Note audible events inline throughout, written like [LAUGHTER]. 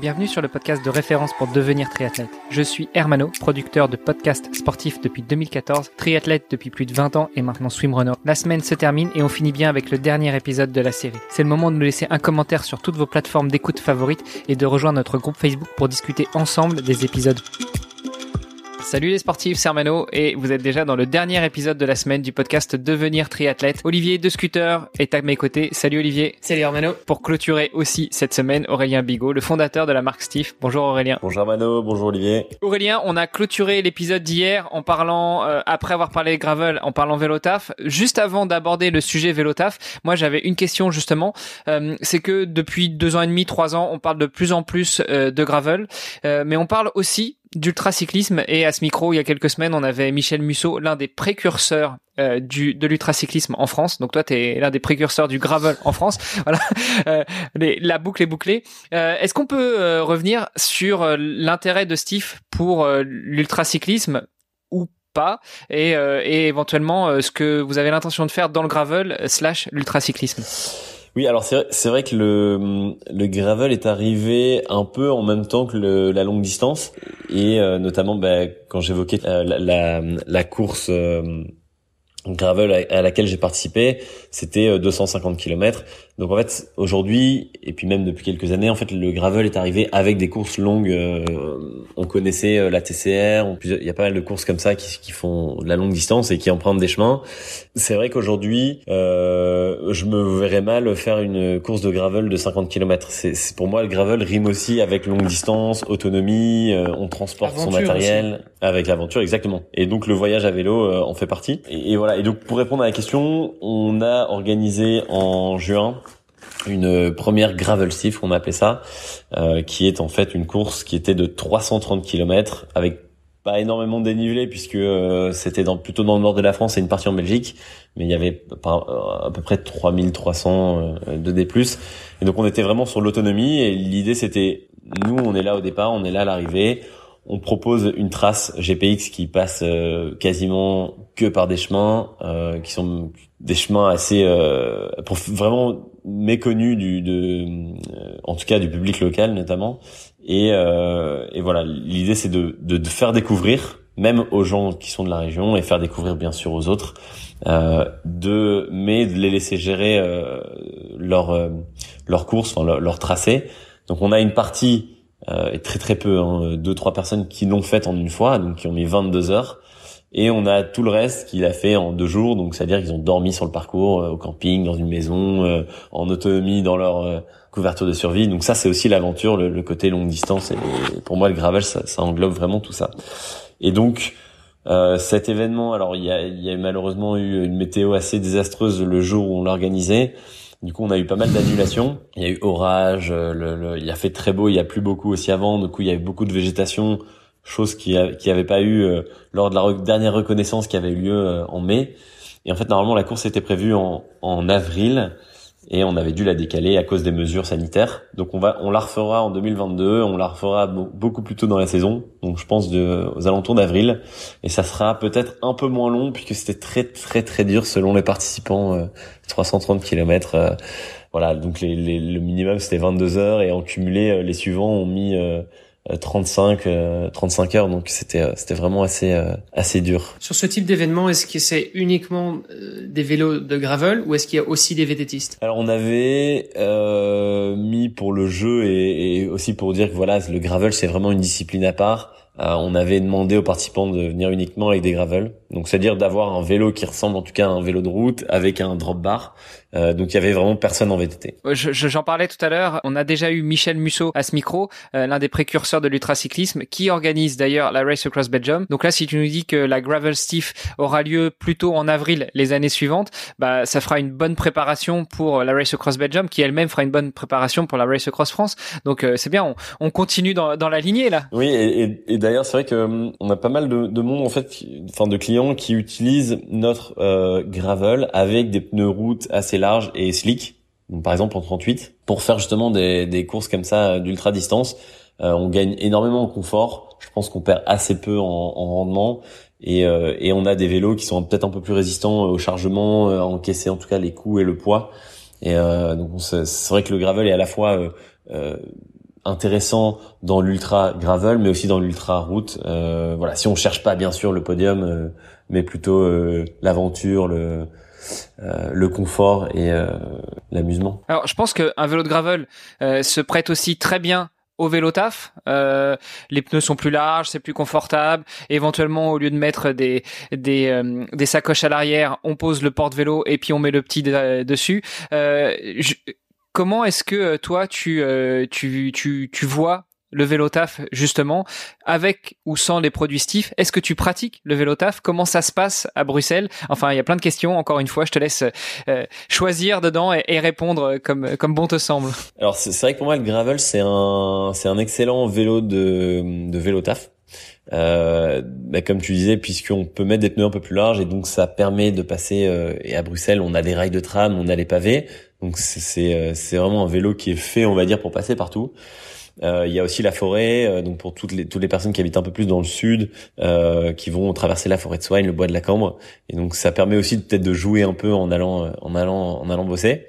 Bienvenue sur le podcast de référence pour devenir triathlète. Je suis Hermano, producteur de podcasts sportifs depuis 2014, triathlète depuis plus de 20 ans et maintenant swimrunner. La semaine se termine et on finit bien avec le dernier épisode de la série. C'est le moment de nous laisser un commentaire sur toutes vos plateformes d'écoute favorites et de rejoindre notre groupe Facebook pour discuter ensemble des épisodes. Salut les sportifs, c'est Armano et vous êtes déjà dans le dernier épisode de la semaine du podcast Devenir triathlète. Olivier de Scooter est à mes côtés. Salut Olivier. Salut Armano. Pour clôturer aussi cette semaine, Aurélien Bigot, le fondateur de la marque Steve. Bonjour Aurélien. Bonjour Armano, bonjour Olivier. Aurélien, on a clôturé l'épisode d'hier en parlant, euh, après avoir parlé gravel, en parlant vélo taf. Juste avant d'aborder le sujet vélo taf, moi j'avais une question justement. Euh, c'est que depuis deux ans et demi, trois ans, on parle de plus en plus euh, de gravel, mais on parle aussi d'ultracyclisme. Et à ce micro il y a quelques semaines on avait Michel Musso l'un des précurseurs euh, du de l'ultracyclisme en France. Donc toi tu es l'un des précurseurs du gravel en France. [LAUGHS] Voilà. Euh, la boucle est bouclée. Euh, est-ce qu'on peut revenir sur l'intérêt de Steve pour l'ultracyclisme ou pas? Et, et éventuellement ce que vous avez l'intention de faire dans le gravel slash l'ultracyclisme? Oui, alors c'est vrai que le, le gravel est arrivé un peu en même temps que le, la longue distance et euh, notamment bah, quand j'évoquais euh, la, course euh, gravel à, laquelle j'ai participé, c'était 250 km. Donc en fait, aujourd'hui, et puis même depuis quelques années, en fait, le gravel est arrivé avec des courses longues. Euh, on connaissait euh, la TCR, il y a pas mal de courses comme ça qui, qui font de la longue distance et qui empruntent des chemins. C'est vrai qu'aujourd'hui, euh, je me verrais mal faire une course de gravel de 50 km. C'est pour moi le gravel rime aussi avec longue distance, autonomie, euh, on transporte son matériel avec l'aventure exactement. Et donc le voyage à vélo en fait partie. Et, et voilà. Et donc pour répondre à la question, on a organisé en juin une première gravel stiff, on appelait ça, euh, qui est en fait une course qui était de 330 km avec pas énormément de dénivelé puisque euh, c'était dans, plutôt dans le nord de la France et une partie en Belgique, mais il y avait euh, à peu près 3300 de D+. Et donc on était vraiment sur l'autonomie et l'idée c'était nous on est là au départ, on est là à l'arrivée, on propose une trace GPX qui passe quasiment que par des chemins qui sont des chemins assez pour vraiment méconnu du de euh, en tout cas du public local notamment. Et euh, et voilà l'idée c'est de, de, faire découvrir même aux gens qui sont de la région et faire découvrir bien sûr aux autres euh, de mais de les laisser gérer euh, leur euh, leur course enfin leur, leur, tracé. Donc on a une partie et très très peu hein, deux trois personnes qui l'ont faite en une fois donc qui ont mis 22 heures et on a tout le reste qu'il a fait en deux jours, donc c'est-à-dire qu'ils ont dormi sur le parcours, euh, au camping, dans une maison, euh, en autonomie dans leur euh, couverture de survie. Donc ça, c'est aussi l'aventure, le, côté longue distance. Et, pour moi, le gravel, ça, ça, englobe vraiment tout ça. Et donc cet événement, alors il y a, y a malheureusement eu une météo assez désastreuse le jour où on l'organisait. Du coup, on a eu pas mal d'annulations. Il y a eu orage, le, il a fait très beau, il y a plus beaucoup aussi avant. Du coup, il y a eu beaucoup de végétation chose qui avait pas eu euh, lors de la dernière reconnaissance qui avait eu lieu euh, en mai. Et en fait, normalement, la course était prévue en avril et on avait dû la décaler à cause des mesures sanitaires. Donc on va, on la refera en 2022, on la refera beaucoup plus tôt dans la saison, donc je pense de, aux alentours d'avril, et ça sera peut-être un peu moins long puisque c'était très très très dur selon les participants, 330 euh, km. voilà, donc les, les, le minimum c'était 22 heures et en cumulé les suivants ont mis 35 euh, 35 euh, heures donc c'était euh, c'était vraiment assez assez dur. Sur ce type d'événement, est-ce que c'est uniquement des vélos de gravel ou est-ce qu'il y a aussi des vététistes? Alors on avait euh, mis pour le jeu et, et, aussi pour dire que voilà le gravel c'est vraiment une discipline à part. on avait demandé aux participants de venir uniquement avec des gravel, donc c'est-à-dire d'avoir un vélo qui ressemble en tout cas à un vélo de route avec un drop bar euh, donc il y avait vraiment personne en VTT. J'en parlais tout à l'heure. On a déjà eu Michel Musso à ce micro, euh, l'un des précurseurs de l'ultracyclisme, qui organise d'ailleurs la Race Across Belgium. Donc là, si tu nous dis que la Gravel Stiff aura lieu plutôt en avril les années suivantes, bah ça fera une bonne préparation pour la Race Across Belgium, qui elle-même fera une bonne préparation pour la Race Across France. Donc euh, c'est bien, on, on, continue dans, dans, la lignée là. Oui, et, et, d'ailleurs c'est vrai que hum, on a pas mal de, de monde en fait, enfin de clients qui utilisent notre gravel avec des pneus route assez large et slick, donc par exemple en 38, pour faire justement des, des courses comme ça euh, d'ultra distance. Euh, on gagne énormément en confort. Je pense qu'on perd assez peu en, en rendement. Et, euh, et, on a des vélos qui sont peut-être un peu plus résistants au chargement, à encaisser en tout cas les coups et le poids. Et donc c'est vrai que le gravel est à la fois intéressant dans l'ultra gravel, mais aussi dans l'ultra route. Euh, voilà, si on cherche pas bien sûr le podium, euh, mais plutôt euh, l'aventure, le le confort et l'amusement. Alors, je pense qu'un vélo de gravel se prête aussi très bien au vélo taf. Euh, les pneus sont plus larges, c'est plus confortable. Éventuellement, au lieu de mettre des des, des sacoches à l'arrière, on pose le porte-vélo et puis on met le petit dessus. Euh, je, comment est-ce que euh, toi tu, euh, tu, tu, tu vois le vélo taf justement avec ou sans les produits Stiff Est-ce que tu pratiques le vélo taf Comment ça se passe à Bruxelles? Enfin, il y a plein de questions. Encore une fois, je te laisse euh, choisir dedans et, répondre comme comme bon te semble. Alors c'est vrai que pour moi le gravel c'est un c'est un excellent vélo de de vélo taf. Euh, bah, comme tu disais, puisqu'on peut mettre des pneus un peu plus larges et donc ça permet de passer. et à Bruxelles, on a des rails de tram, on a les pavés, donc c'est euh, c'est vraiment un vélo qui est fait, on va dire, pour passer partout. Euh, il y a aussi la forêt, euh, donc pour toutes les toutes les personnes qui habitent un peu plus dans le sud, euh, qui vont traverser la forêt de Soigne, le bois de la Cambre, et donc ça permet aussi peut-être de jouer un peu en allant en allant en allant bosser.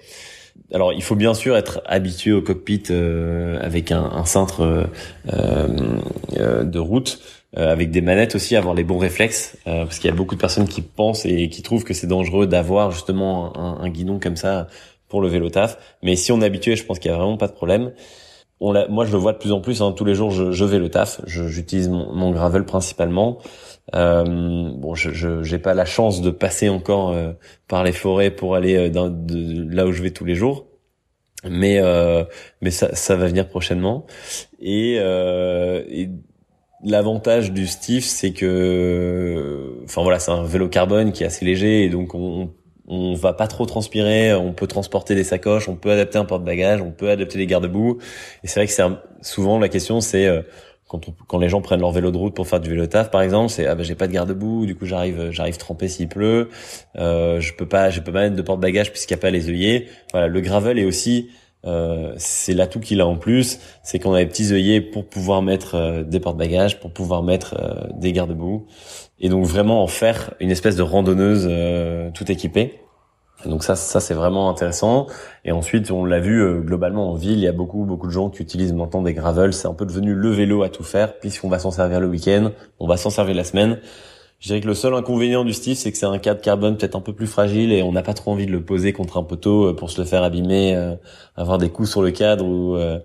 Alors il faut bien sûr être habitué au cockpit avec un, un cintre de route. avec des manettes aussi, avoir les bons réflexes, parce qu'il y a beaucoup de personnes qui pensent et qui trouvent que c'est dangereux d'avoir justement un, un, guidon comme ça pour le vélo taf. Mais si on est habitué, je pense qu'il y a vraiment pas de problème. On moi, je le vois de plus en plus. Hein, tous les jours, je, je vais le taf. J'utilise mon, mon, gravel principalement. Euh, bon, je j'ai pas la chance de passer encore euh, par les forêts pour aller euh, dans, de, là où je vais tous les jours, mais euh, mais ça, ça va venir prochainement. Et, et l'avantage du Stiff, c'est que, enfin voilà, c'est un vélo carbone qui est assez léger et donc on, on va pas trop transpirer, on peut transporter des sacoches, on peut adapter un porte-bagages, on peut adapter les garde-boue. Et c'est vrai que c'est souvent la question, c'est euh, quand, quand les gens prennent leur vélo de route pour faire du vélo taf, par exemple, c'est ah ben j'ai pas de garde-boue, du coup j'arrive j'arrive trempé s'il pleut, euh, je peux pas je peux pas mettre de porte-bagages puisqu'il y a pas les œillets. Voilà, le gravel est aussi euh, c'est l'atout qu'il a en plus, c'est qu'on a des petits œillets pour pouvoir mettre euh, des porte-bagages, pour pouvoir mettre euh, des garde-boue, et donc vraiment en faire une espèce de randonneuse tout équipée. Donc ça, ça c'est vraiment intéressant. Et ensuite, on l'a vu globalement en ville, il y a beaucoup, beaucoup de gens qui utilisent maintenant des gravels. C'est un peu devenu le vélo à tout faire, puisqu'on va s'en servir le week-end, on va s'en servir la semaine. Je dirais que le seul inconvénient du Steve, c'est que c'est un cadre carbone peut-être un peu plus fragile et on n'a pas trop envie de le poser contre un poteau euh, pour se le faire abîmer, euh, avoir des coups sur le cadre ou, euh,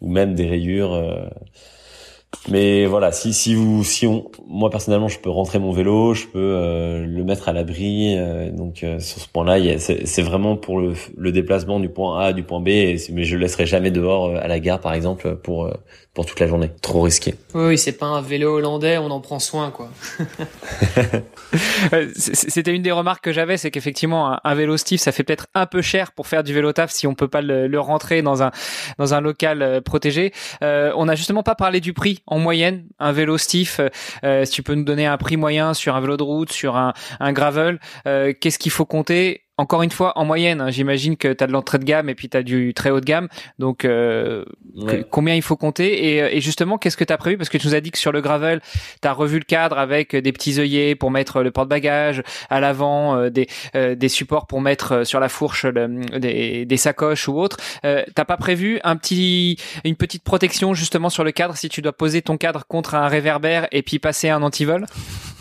ou même des rayures. Mais voilà, si si vous si on moi personnellement je peux rentrer mon vélo, je peux euh, le mettre à l'abri. Euh, donc euh, sur ce point-là, c'est vraiment pour le, le, déplacement du point A du point B. Et, mais je le laisserai jamais dehors à la gare par exemple pour pour toute la journée. Trop risqué. Oui, c'est pas un vélo hollandais, on en prend soin quoi. [LAUGHS] C'était une des remarques que j'avais, c'est qu'effectivement un, vélo Steve, ça fait peut-être un peu cher pour faire du vélo taf si on peut pas le, le rentrer dans un dans un local protégé. on a justement pas parlé du prix en moyenne un vélo stiff euh, euh, Si tu peux nous donner un prix moyen sur un vélo de route, sur un, un gravel, euh, qu'est-ce qu'il faut compter encore une fois, en moyenne, hein, j'imagine que tu as de l'entrée de gamme et puis tu as du très haut de gamme. Donc, euh, combien il faut compter et, et, justement, qu'est-ce que tu as prévu? Parce que tu nous as dit que sur le gravel, tu as revu le cadre avec des petits œillets pour mettre le porte-bagages, à l'avant euh, des, euh, des supports pour mettre sur la fourche des, des, sacoches ou autre. Euh, T'as pas prévu un petit, une petite protection justement sur le cadre si tu dois poser ton cadre contre un réverbère et puis passer un antivol?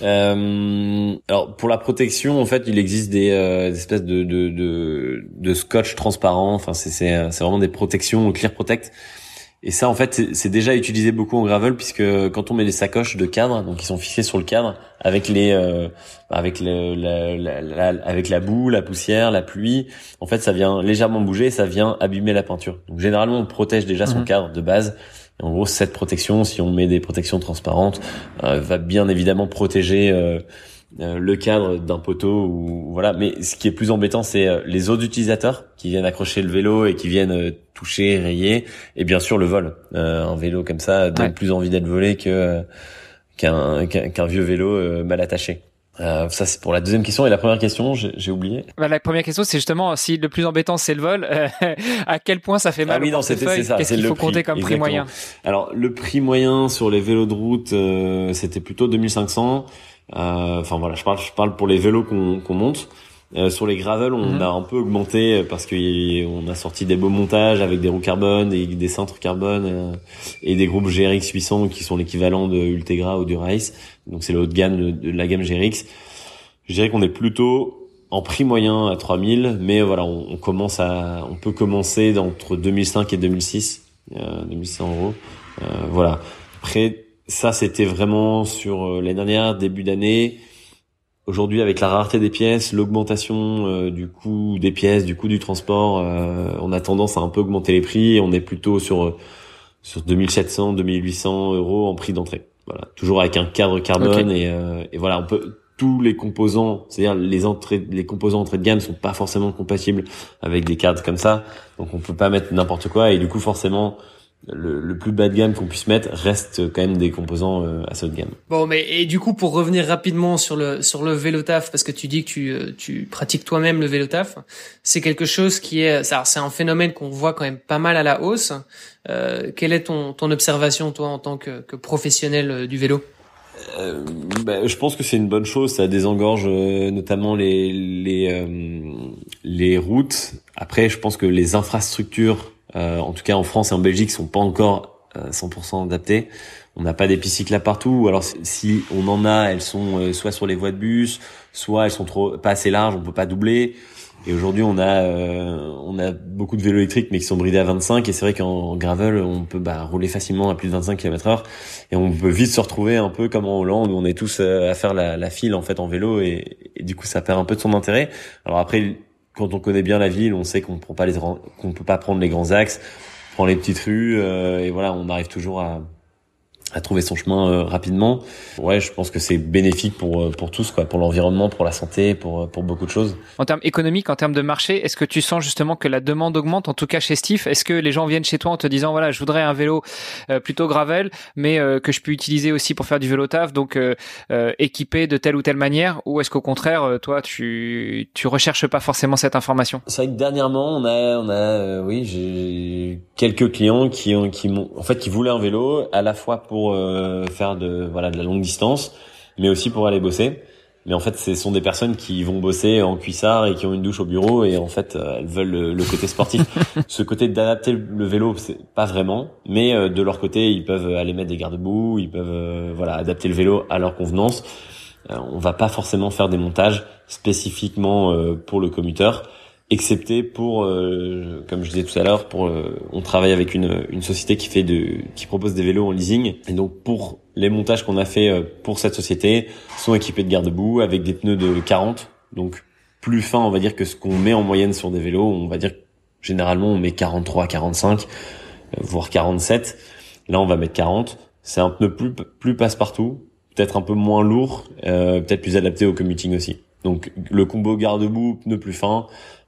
Alors, pour la protection, en fait, il existe des, des espèces de, de, de, de scotch transparent. Enfin, c'est c'est vraiment des protections Clear Protect. Et ça, en fait, c'est déjà utilisé beaucoup en gravel puisque quand on met des sacoches de cadre, donc ils sont fixés sur le cadre avec les, euh, avec le, la, la, avec la boue, la poussière, la pluie, en fait, ça vient légèrement bouger, et ça vient abîmer la peinture. Donc généralement, on protège déjà son mhm. cadre de base. Et en gros, cette protection, si on met des protections transparentes, euh, va bien évidemment protéger. Euh, le cadre d'un poteau ou voilà. Mais ce qui est plus embêtant c'est euh, les autres utilisateurs qui viennent accrocher le vélo et qui viennent euh, toucher rayer et bien sûr le vol. Un vélo comme ça donne plus envie d'être volé que qu'un qu'un vieux vélo mal attaché. Ça c'est pour la deuxième question. Et la première question j'ai oublié. Bah, la première question c'est justement si le plus embêtant c'est le vol, [LAUGHS] à quel point ça fait mal ah oui, non, c'était ça. Qu'est-ce qu'il faut compter comme prix moyen? Alors le prix moyen sur les vélos de route c'était plutôt 2500. Euh, enfin voilà, je parle, je parle pour les vélos qu'on monte. Euh, sur les gravel, on Mhm. a un peu augmenté parce qu'on a sorti des beaux montages avec des roues carbone, des, des cintres carbone euh, et des groupes GRX 800 qui sont l'équivalent de Ultegra ou du Race. Donc c'est le haut de gamme de, de la gamme GRX. Je dirais qu'on est plutôt en prix moyen à 3000, mais voilà, on, on commence à, on peut commencer entre 2005 et 2006, euh, 2100 euros. Euh, voilà. Après, ça c'était vraiment sur euh, l'année dernière, début d'année. Aujourd'hui, avec la rareté des pièces, l'augmentation euh, du coût des pièces, du coût du transport, euh, on a tendance à un peu augmenter les prix. On est plutôt sur euh, sur 2700, 2800 euros en prix d'entrée. Voilà, toujours avec un cadre carbone et, euh, et voilà, on peut tous les composants, c'est-à-dire les entrées, les composants entrée de gamme sont pas forcément compatibles avec des cadres comme ça, donc on peut pas mettre n'importe quoi et du coup forcément le, le plus bas de gamme qu'on puisse mettre reste quand même des composants euh, haut de gamme. Bon, mais et du coup, pour revenir rapidement sur le sur le vélo taf, parce que tu dis que tu euh, tu pratiques toi-même le vélo taf, c'est quelque chose qui est, ça- c'est un phénomène qu'on voit quand même pas mal à la hausse. Euh, quelle est ton ton observation toi en tant que, que professionnel euh, du vélo? Euh, bah, je pense que c'est une bonne chose, ça désengorge euh, notamment les les euh, les routes. Après, je pense que les infrastructures, en tout cas en France et en Belgique, sont pas encore euh, 100% adaptées. On n'a pas des pistes cyclables partout. ou Alors si on en a, elles sont euh, soit sur les voies de bus, soit elles sont trop pas assez larges, on peut pas doubler. Et aujourd'hui, on a euh, on a beaucoup de vélos électriques, mais qui sont bridés à 25. Et c'est vrai qu'en gravel, on peut bah, rouler facilement à plus de 25 km/h et on peut vite se retrouver un peu comme en Hollande où on est tous euh, à faire la, la file en fait en vélo et, et du coup ça perd un peu de son intérêt. Alors après quand on connaît bien la ville, on sait qu'on prend peut pas prendre les grands axes, on prend les petites rues euh, et voilà, on arrive toujours à à trouver son chemin euh, rapidement. Ouais, je pense que c'est bénéfique pour euh, pour tous quoi, pour l'environnement, pour la santé, pour euh, pour beaucoup de choses. En termes économiques, en termes de marché, est-ce que tu sens justement que la demande augmente, en tout cas chez Steve Est-ce que les gens viennent chez toi en te disant voilà, je voudrais un vélo euh, plutôt gravel, mais euh, que je peux utiliser aussi pour faire du vélo taf, donc euh, euh, équipé de telle ou telle manière, ou est-ce qu'au contraire, euh, toi, tu tu recherches pas forcément cette information? C'est vrai que dernièrement, on a, on a, euh, oui, j'ai quelques clients qui ont, qui m'ont, en fait, qui voulaient un vélo à la fois pour euh, faire de, voilà, de la longue distance, mais aussi pour aller bosser. Mais en fait, ce sont des personnes qui vont bosser en cuissard et qui ont une douche au bureau et en fait, euh, elles veulent le, le côté sportif. [LAUGHS] Ce côté d'adapter le vélo, c'est pas vraiment, mais euh, de leur côté, ils peuvent aller mettre des garde-boue, ils peuvent, euh, voilà, adapter le vélo à leur convenance. Euh, on va pas forcément faire des montages spécifiquement euh, pour le commuteur excepté pour, euh, comme je disais tout à l'heure, pour, euh, on travaille avec une, une société qui fait de, qui propose des vélos en leasing. Et donc pour les montages qu'on a fait euh, pour cette société, sont équipés de garde-boue avec des pneus de 40, donc plus fin, on va dire que ce qu'on met en moyenne sur des vélos. On va dire généralement on met 43, 45, euh, voire 47. Là on va mettre 40. C'est un pneu plus plus passe-partout, peut-être un peu moins lourd, euh, peut-être plus adapté au commuting aussi. Donc le combo garde-boue, pneu plus fin,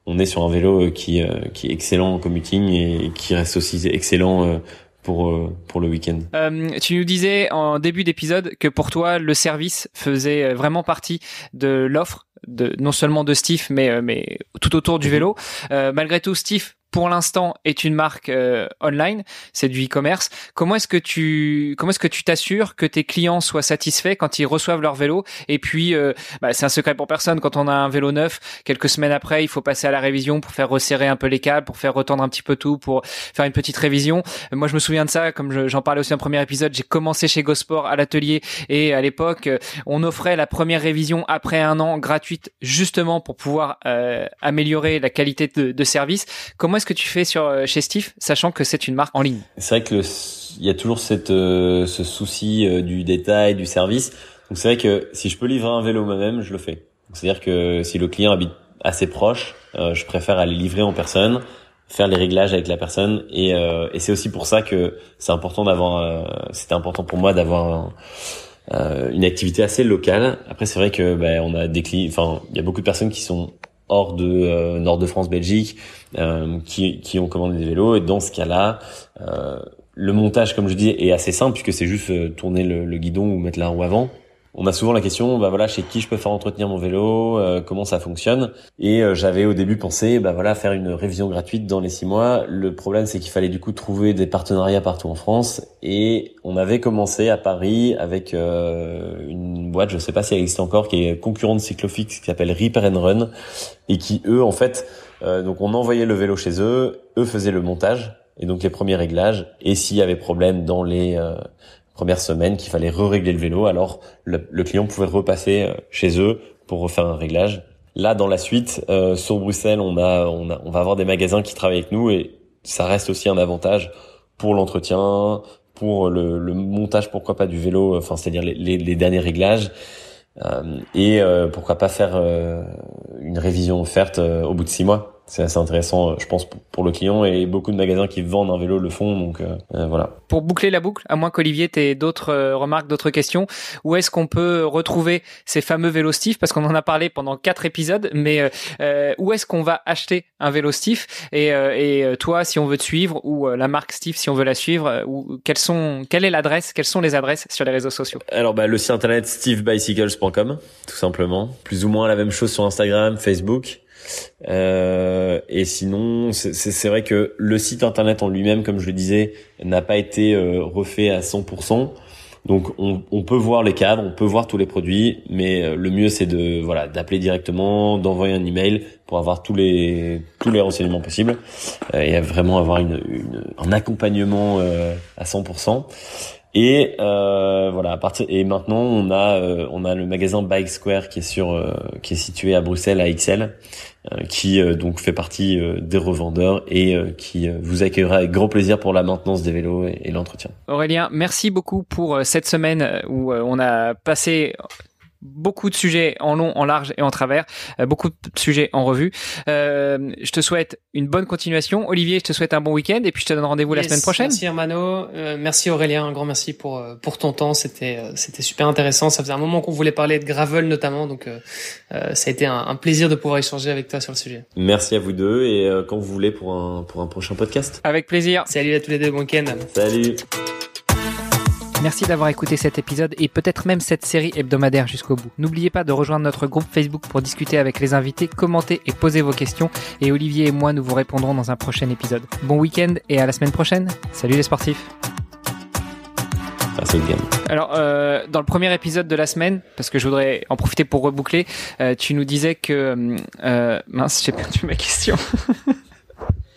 on est sur un vélo qui, euh, qui est excellent en commuting et qui reste aussi excellent euh, pour, euh, pour le week-end. Euh, tu nous disais en début d'épisode que pour toi le service faisait euh, vraiment partie de l'offre de non seulement de Steve mais euh, mais tout autour du vélo. Euh, malgré tout, Steve pour l'instant est une marque euh, online, c'est du e-commerce. Comment est-ce que tu comment est-ce que tu t'assures que tes clients soient satisfaits quand ils reçoivent leur vélo? Et puis euh, bah, c'est un secret pour personne quand on a un vélo neuf, quelques semaines après, il faut passer à la révision pour faire resserrer un peu les câbles, pour faire retendre un petit peu tout, pour faire une petite révision. Moi, je me souviens de ça, comme je- j'en parlais aussi dans premier épisode, j'ai commencé chez Gosport à l'atelier et à l'époque, euh, on offrait la première révision après un an gratuite justement pour pouvoir euh, améliorer la qualité de, de service. Comment est-ce que tu fais sur euh, chez Steve, sachant que c'est une marque en ligne? C'est vrai que le, il y a toujours cette, euh, ce souci euh, du détail, du service. Donc c'est vrai que si je peux livrer un vélo moi-même, je le fais. C'est-à-dire que si le client habite assez proche, euh, je préfère aller livrer en personne, faire les réglages avec la personne. Et, et c'est aussi pour ça que c'est important d'avoir, c'était important pour moi d'avoir un- une activité assez locale. Après c'est vrai que ben, on a des clients, enfin il y a beaucoup de personnes qui sont hors de euh, nord de France, Belgique, euh, qui, qui ont commandé des vélos. Et dans ce cas-là, euh, le montage, comme je dis, est assez simple puisque c'est juste euh, tourner le, le guidon ou mettre la roue avant. On a souvent la question, bah voilà, chez qui je peux faire entretenir mon vélo, euh, comment ça fonctionne. Et euh, j'avais au début pensé, bah voilà, faire une révision gratuite dans les six mois. Le problème, c'est qu'il fallait du coup trouver des partenariats partout en France. Et on avait commencé à Paris avec euh, une boîte, je sais pas si elle existe encore, qui est concurrente Cyclofix, qui s'appelle Repair and Run, et qui eux, en fait, donc on envoyait le vélo chez eux, eux faisaient le montage et donc les premiers réglages. Et s'il y avait problème dans les premières semaines, qu'il fallait re-régler le vélo, alors le, le, client pouvait repasser chez eux pour refaire un réglage. Là, dans la suite, sur Bruxelles, on a, on a, on va avoir des magasins qui travaillent avec nous et ça reste aussi un avantage pour l'entretien, pour le, le, montage, pourquoi pas du vélo, enfin c'est-à-dire les, les, les, derniers réglages, euh, et euh, pourquoi pas faire euh, une révision offerte euh, au bout de six mois c'est assez intéressant, euh, je pense, pour le client et beaucoup de magasins qui vendent un vélo le font. Donc euh, euh voilà. Pour boucler la boucle, à moins qu'Olivier t'ait d'autres remarques, d'autres questions, où est-ce qu'on peut retrouver ces fameux vélos Steve? Parce qu'on en a parlé pendant quatre épisodes, mais euh, où est-ce qu'on va acheter un vélo Steve? Et, et toi, si on veut te suivre, ou la marque Steve, si on veut la suivre, ou quelles sont, quelle est l'adresse Quelles sont les adresses sur les réseaux sociaux? Alors, bah, le site internet stevebicycles.com, tout simplement. Plus ou moins la même chose sur Instagram, Facebook. Euh, et sinon, c'est vrai que le site internet en lui-même, comme je le disais, n'a pas été euh, refait à 100%. Donc on, on, peut voir les cadres, on peut voir tous les produits, mais euh, le mieux c'est de voilà d'appeler directement, d'envoyer un email pour avoir tous les tous les renseignements possibles euh, et vraiment avoir une, une un accompagnement à 100%. Et euh, voilà, à partir et maintenant on a euh, on a le magasin Bike Square qui est sur euh, qui est situé à Bruxelles à XL, euh, qui donc fait partie des revendeurs et qui vous accueillera avec grand plaisir pour la maintenance des vélos et, et l'entretien. Aurélien, merci beaucoup pour cette semaine où on a passé beaucoup de sujets en long, en large et en travers, euh, beaucoup de sujets en revue. Euh, je te souhaite une bonne continuation. Olivier, je te souhaite un bon week-end et puis je te donne rendez-vous la semaine prochaine. Merci Hermano, euh, merci Aurélien, un grand merci pour euh, pour ton temps. C'était euh, c'était super intéressant. Ça faisait un moment qu'on voulait parler de gravel notamment, donc ça a été un, un, plaisir de pouvoir échanger avec toi sur le sujet. Merci à vous deux et quand vous voulez pour un pour un prochain podcast. Avec plaisir. Salut à tous les deux, bon week-end. Salut. Merci d'avoir écouté cet épisode et peut-être même cette série hebdomadaire jusqu'au bout. N'oubliez pas de rejoindre notre groupe Facebook pour discuter avec les invités, commenter et poser vos questions. Et Olivier et moi, nous vous répondrons dans un prochain épisode. Bon week-end et à la semaine prochaine. Salut les sportifs. Alors, euh, dans le premier épisode de la semaine, parce que je voudrais en profiter pour reboucler, euh, tu nous disais que... Euh, mince, j'ai perdu ma question. [LAUGHS]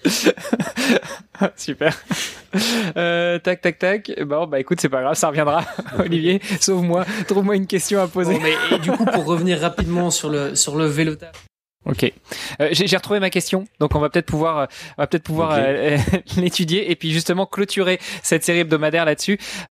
[LAUGHS] Super. Euh, tac, tac, tac. Bon, bah écoute, c'est pas grave, ça reviendra. [LAUGHS] Olivier, sauve-moi, trouve-moi une question à poser. mais et du coup, pour revenir rapidement sur le sur le vélo Ok, euh, j'ai retrouvé ma question, donc on va peut-être pouvoir, euh, on va peut-être pouvoir euh, [LAUGHS] l'étudier et puis justement clôturer cette série hebdomadaire là-dessus.